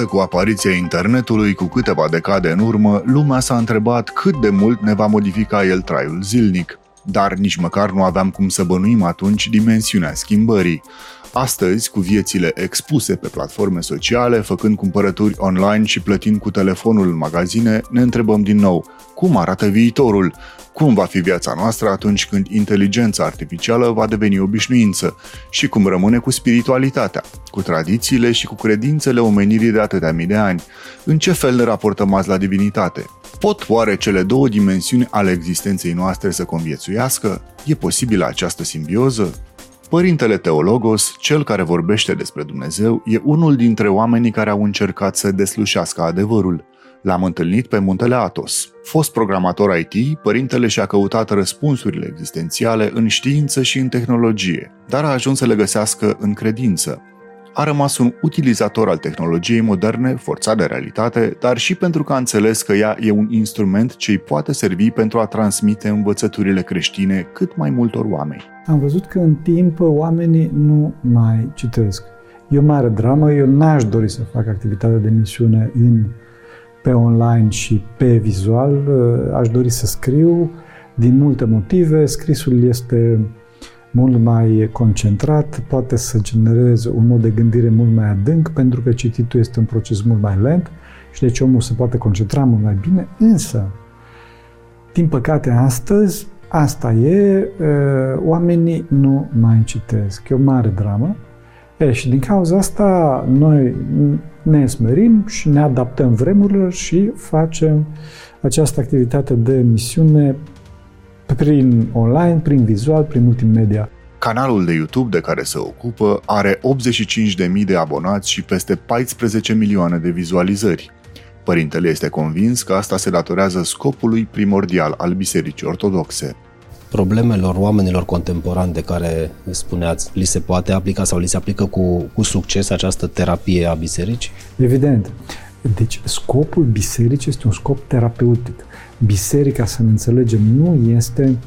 Odată cu apariția internetului cu câteva decade în urmă, lumea s-a întrebat cât de mult ne va modifica el traiul zilnic. Dar nici măcar nu aveam cum să bănuim atunci dimensiunea schimbării. Astăzi, cu viețile expuse pe platforme sociale, făcând cumpărături online și plătind cu telefonul în magazine, ne întrebăm din nou, cum arată viitorul? Cum va fi viața noastră atunci când inteligența artificială va deveni obișnuință? Și cum rămâne cu spiritualitatea, cu tradițiile și cu credințele omenirii de atâtea mii de ani? În ce fel ne raportăm azi la divinitate? Pot oare cele două dimensiuni ale existenței noastre să conviețuiască? E posibilă această simbioză? Părintele Teologos, cel care vorbește despre Dumnezeu, e unul dintre oamenii care au încercat să deslușească adevărul. L-am întâlnit pe muntele Atos. Fost programator IT, părintele și-a căutat răspunsurile existențiale în știință și în tehnologie, dar a ajuns să le găsească în credință, a rămas un utilizator al tehnologiei moderne, forțat de realitate, dar și pentru că a înțeles că ea e un instrument ce îi poate servi pentru a transmite învățăturile creștine cât mai multor oameni. Am văzut că în timp oamenii nu mai citesc. E o mare dramă, eu n-aș dori să fac activitatea de misiune în, pe online și pe vizual. Aș dori să scriu din multe motive. Scrisul este mult mai concentrat, poate să genereze un mod de gândire mult mai adânc, pentru că cititul este un proces mult mai lent și deci omul se poate concentra mult mai bine, însă, din păcate, astăzi, asta e, oamenii nu mai citesc. E o mare dramă. E, și din cauza asta, noi ne smerim și ne adaptăm vremurilor și facem această activitate de misiune prin online, prin vizual, prin multimedia. Canalul de YouTube de care se ocupă are 85.000 de abonați și peste 14 milioane de vizualizări. Părintele este convins că asta se datorează scopului primordial al Bisericii Ortodoxe. Problemelor oamenilor contemporani de care spuneați, li se poate aplica sau li se aplică cu, cu succes această terapie a bisericii? Evident. Deci scopul bisericii este un scop terapeutic biserica, să ne înțelegem, nu este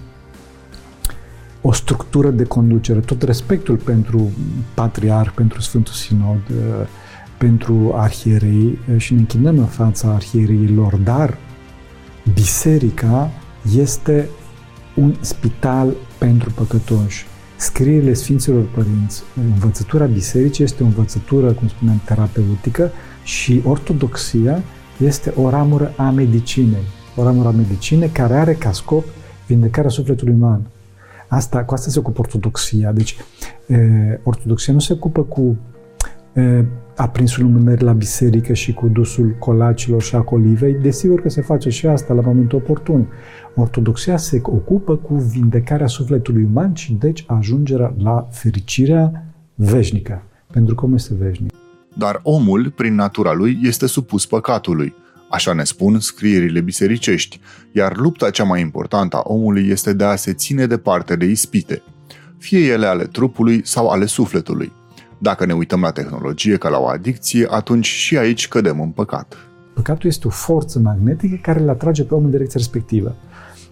o structură de conducere. Tot respectul pentru patriarh, pentru Sfântul Sinod, uh, pentru arhierei uh, și ne închinăm în fața arhiereilor, dar biserica este un spital pentru păcătoși. Scrierile Sfinților Părinți, învățătura bisericii este o învățătură, cum spuneam, terapeutică și ortodoxia este o ramură a medicinei o ramură a medicinei care are ca scop vindecarea sufletului uman. Asta, cu asta se ocupă ortodoxia. Deci, e, ortodoxia nu se ocupă cu e, aprinsul lumânării la biserică și cu dusul colacilor și a colivei. Desigur că se face și asta la momentul oportun. Ortodoxia se ocupă cu vindecarea sufletului uman și deci ajungerea la fericirea veșnică. Pentru că omul este veșnic. Dar omul, prin natura lui, este supus păcatului. Așa ne spun scrierile bisericești, iar lupta cea mai importantă a omului este de a se ține departe de ispite, fie ele ale trupului sau ale sufletului. Dacă ne uităm la tehnologie ca la o adicție, atunci și aici cădem în păcat. Păcatul este o forță magnetică care îl atrage pe om în direcția respectivă.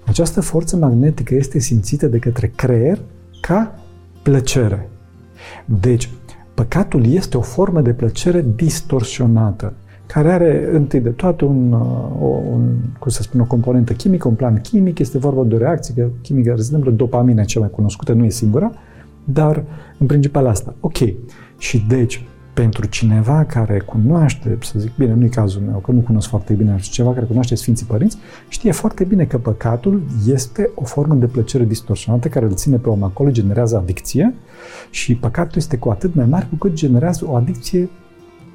Această forță magnetică este simțită de către creier ca plăcere. Deci, păcatul este o formă de plăcere distorsionată care are întâi de toate un, uh, un, cum să spun, o componentă chimică, un plan chimic, este vorba de o reacție chimică, de exemplu, dopamina cea mai cunoscută, nu e singura, dar în principal asta. Ok. Și deci, pentru cineva care cunoaște, să zic, bine, nu e cazul meu, că nu cunosc foarte bine, și ceva care cunoaște Sfinții Părinți, știe foarte bine că păcatul este o formă de plăcere distorsionată care îl ține pe om acolo, generează adicție și păcatul este cu atât mai mare cu cât generează o adicție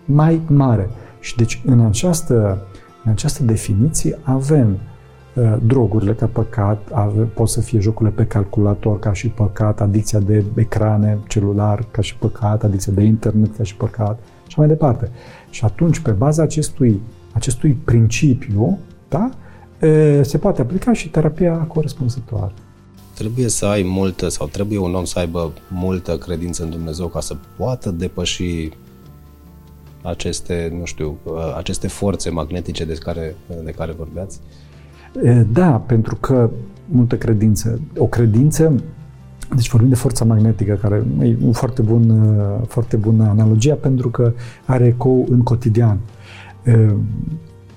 mai mare. Și deci în această, în această definiție avem uh, drogurile ca păcat, ave, pot să fie jocurile pe calculator ca și păcat, adicția de ecrane celular ca și păcat, adicția de internet ca și păcat și mai departe. Și atunci, pe baza acestui, acestui principiu, da, e, se poate aplica și terapia corespunzătoare. Trebuie să ai multă sau trebuie un om să aibă multă credință în Dumnezeu ca să poată depăși aceste, nu știu, uh, aceste forțe magnetice de care, de care vorbeați? Da, pentru că multă credință. O credință Deci vorbim de forța magnetică, care e un foarte bun, foarte bună analogia pentru că are ecou în cotidian.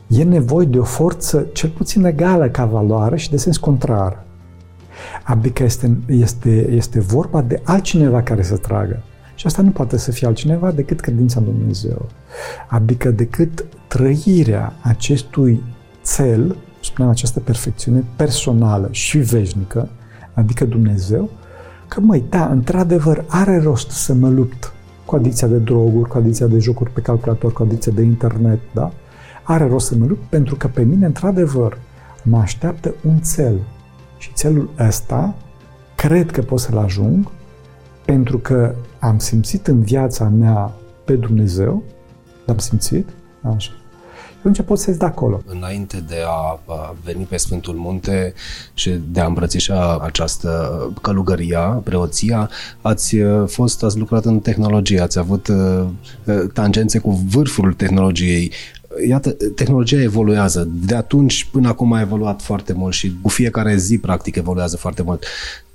E nevoie de o forță cel puțin egală ca valoare și de sens contrar. Adică este, este, este vorba de altcineva care să tragă. Și asta nu poate să fie altcineva decât credința în Dumnezeu. Adică decât trăirea acestui cel, spuneam această perfecțiune personală și veșnică, adică Dumnezeu, că măi, da, într-adevăr are rost să mă lupt cu adicția de droguri, cu adicția de jocuri pe calculator, cu adicția de internet, da? Are rost să mă lupt pentru că pe mine, într-adevăr, mă așteaptă un cel. Și celul ăsta cred că pot să-l ajung pentru că am simțit în viața mea pe Dumnezeu, l-am simțit, așa, atunci poți să-ți de acolo. Înainte de a veni pe Sfântul Munte și de a îmbrățișa această călugăria, preoția, ați uh, fost, ați lucrat în tehnologie, ați avut uh, uh, tangențe cu vârful tehnologiei. Iată, tehnologia evoluează. De atunci până acum a evoluat foarte mult și cu fiecare zi, practic, evoluează foarte mult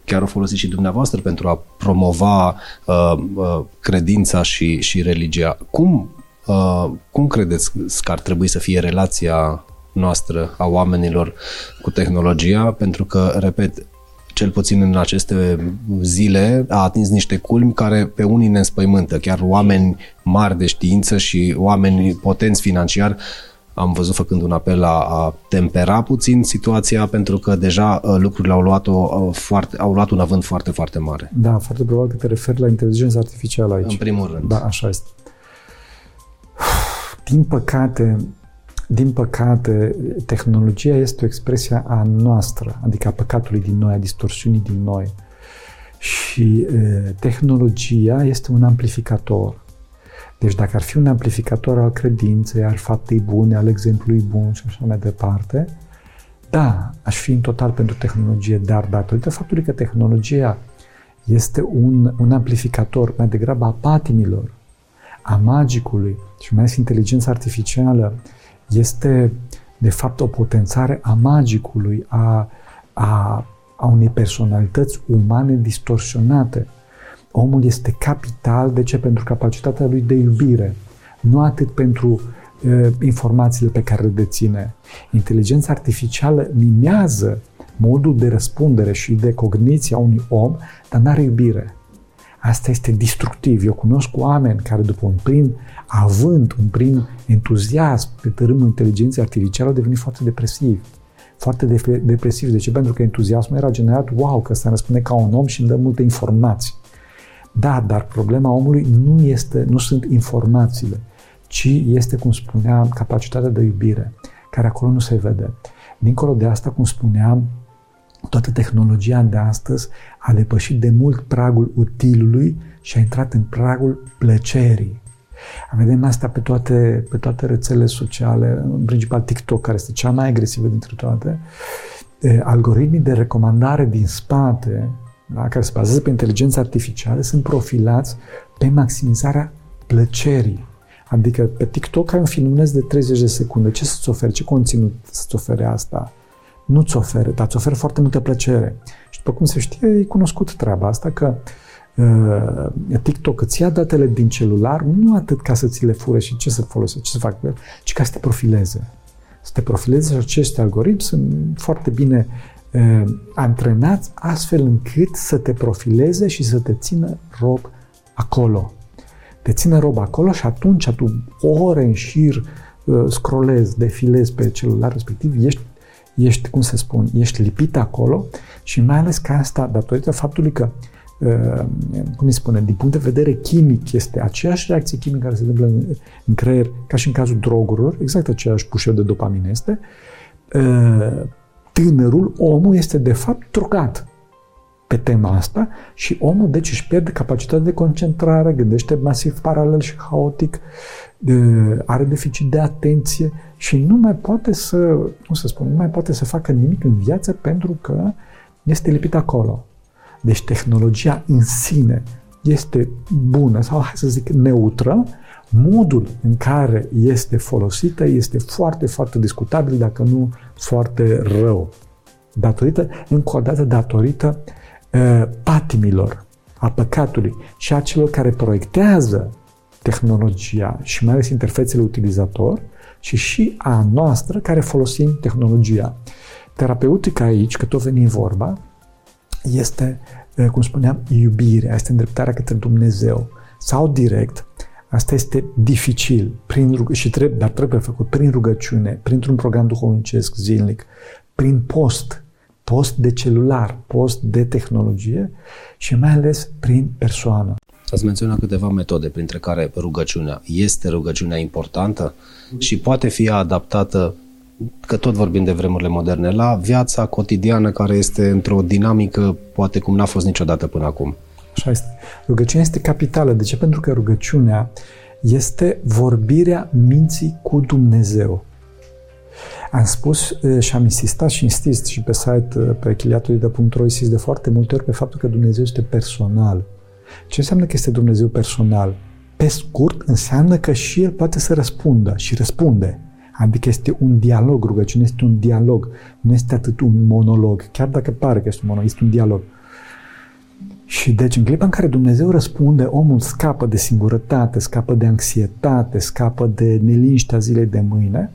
chiar o folosiți și dumneavoastră pentru a promova uh, uh, credința și, și religia. Cum Uh, cum credeți că ar trebui să fie relația noastră a oamenilor cu tehnologia? Pentru că, repet, cel puțin în aceste zile, a atins niște culmi care pe unii ne înspăimântă. Chiar oameni mari de știință și oameni potenți financiar am văzut făcând un apel la a tempera puțin situația pentru că deja uh, lucrurile au luat, o, uh, foarte, au luat un avânt foarte, foarte mare. Da, foarte probabil că te referi la inteligența artificială aici. În primul rând. Da, așa este. Din păcate, din păcate, tehnologia este o expresie a noastră, adică a păcatului din noi, a distorsiunii din noi. Și e, tehnologia este un amplificator. Deci dacă ar fi un amplificator al credinței, al faptei bune, al exemplului bun și așa mai departe, da, aș fi în total pentru tehnologie, dar datorită faptului că tehnologia este un, un amplificator mai degrabă a patimilor, a magicului și mai ales inteligența artificială este de fapt o potențare a magicului, a, a, a unei personalități umane distorsionate. Omul este capital, de ce? Pentru capacitatea lui de iubire, nu atât pentru e, informațiile pe care le deține. Inteligența artificială mimează modul de răspundere și de cogniție a unui om, dar nu are iubire. Asta este destructiv. Eu cunosc oameni care după un prim având, un prim entuziasm pe tărâmul inteligenței artificiale au devenit foarte depresivi. Foarte de- depresivi. De ce? Pentru că entuziasmul era generat, wow, că ăsta răspunde ca un om și îmi dă multe informații. Da, dar problema omului nu, este, nu sunt informațiile, ci este, cum spuneam, capacitatea de iubire, care acolo nu se vede. Dincolo de asta, cum spuneam, toată tehnologia de astăzi a depășit de mult pragul utilului și a intrat în pragul plăcerii. Vedem asta pe toate, pe toate rețelele sociale, în principal TikTok, care este cea mai agresivă dintre toate. Algoritmii de recomandare din spate, da, care se bazează pe inteligența artificială, sunt profilați pe maximizarea plăcerii. Adică pe TikTok ai un filmuleț de 30 de secunde. Ce să-ți ofere? Ce conținut să-ți ofere asta? Nu-ți oferă, dar îți oferă foarte multă plăcere. Și după cum se știe, e cunoscut treaba asta că uh, TikTok îți ia datele din celular, nu atât ca să ți le fure și ce să folosești, ce să fac cu el, ci ca să te profileze. Să te profileze și acești algoritmi sunt foarte bine uh, antrenați astfel încât să te profileze și să te țină rob acolo. Te ține rob acolo și atunci tu ore în șir uh, scrollezi, defilezi pe celular respectiv, ești ești, cum se spun, ești lipit acolo și mai ales că asta, datorită faptului că uh, cum îi spune, din punct de vedere chimic, este aceeași reacție chimică care se întâmplă în, în creier, ca și în cazul drogurilor, exact aceeași pușeu de dopamină este, uh, tânărul, omul, este de fapt trucat pe tema asta și omul deci își pierde capacitatea de concentrare, gândește masiv paralel și haotic, are deficit de atenție și nu mai poate să, cum să spun, nu mai poate să facă nimic în viață pentru că este lipit acolo. Deci tehnologia în sine este bună sau, hai să zic, neutră, modul în care este folosită este foarte, foarte discutabil, dacă nu foarte rău. Datorită, încă o dată, datorită uh, patimilor, a păcatului și a celor care proiectează tehnologia și mai ales interfețele utilizator și și a noastră care folosim tehnologia. Terapeutica aici, că tot veni vorba, este, uh, cum spuneam, iubirea, este îndreptarea către Dumnezeu sau direct, Asta este dificil, prin rug- și trebuie, dar trebuie făcut prin rugăciune, printr-un program duhovnicesc zilnic, prin post, post de celular, post de tehnologie și mai ales prin persoană. Ați menționat câteva metode, printre care rugăciunea. Este rugăciunea importantă și poate fi adaptată, că tot vorbim de vremurile moderne, la viața cotidiană care este într-o dinamică poate cum n-a fost niciodată până acum. Așa este. Rugăciunea este capitală. De ce? Pentru că rugăciunea este vorbirea minții cu Dumnezeu. Am spus și am insistat și insist și pe site pe chiliatului.ro insist de foarte multe ori pe faptul că Dumnezeu este personal. Ce înseamnă că este Dumnezeu personal? Pe scurt, înseamnă că și El poate să răspundă și răspunde. Adică este un dialog, rugăciunea este un dialog, nu este atât un monolog, chiar dacă pare că este un monolog, este un dialog. Și deci în clipa în care Dumnezeu răspunde, omul scapă de singurătate, scapă de anxietate, scapă de neliniștea zilei de mâine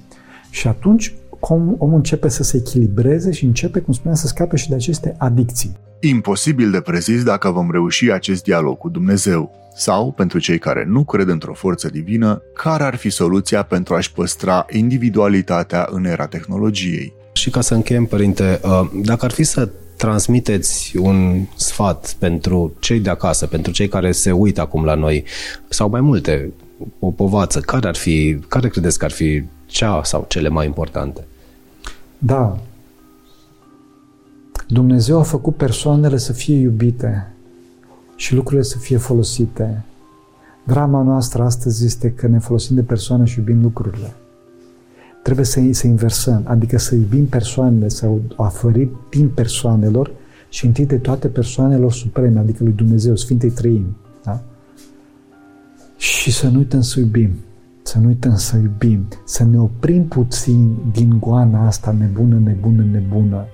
și atunci omul începe să se echilibreze și începe, cum spuneam, să scape și de aceste adicții. Imposibil de prezis dacă vom reuși acest dialog cu Dumnezeu. Sau, pentru cei care nu cred într-o forță divină, care ar fi soluția pentru a-și păstra individualitatea în era tehnologiei? Și ca să încheiem, părinte, uh, dacă ar fi să transmiteți un sfat pentru cei de acasă, pentru cei care se uită acum la noi, sau mai multe, o povață, care ar fi, care credeți că ar fi cea sau cele mai importante? Da. Dumnezeu a făcut persoanele să fie iubite și lucrurile să fie folosite. Drama noastră astăzi este că ne folosim de persoane și iubim lucrurile. Trebuie să, să inversăm, adică să iubim persoanele, să oferim timp persoanelor și întâi de toate persoanelor supreme, adică lui Dumnezeu, Sfintei Trăim. Da? Și să nu uităm să iubim. Să nu uităm să iubim. Să ne oprim puțin din goana asta nebună, nebună, nebună.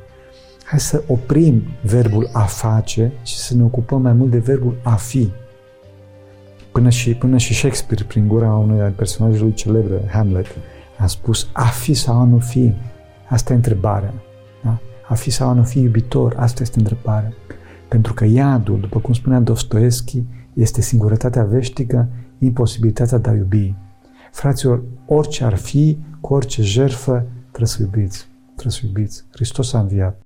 Hai să oprim verbul a face și să ne ocupăm mai mult de verbul a fi. Până și, până și Shakespeare, prin gura unui personajului celebre, Hamlet, a spus a fi sau a nu fi. Asta e întrebarea. Da? A fi sau a nu fi iubitor, asta este întrebarea. Pentru că iadul, după cum spunea Dostoevski, este singurătatea veștică, imposibilitatea de a iubi. Fraților, orice ar fi, cu orice jerfă, trebuie să iubiți. Trebuie să iubiți. Hristos a înviat.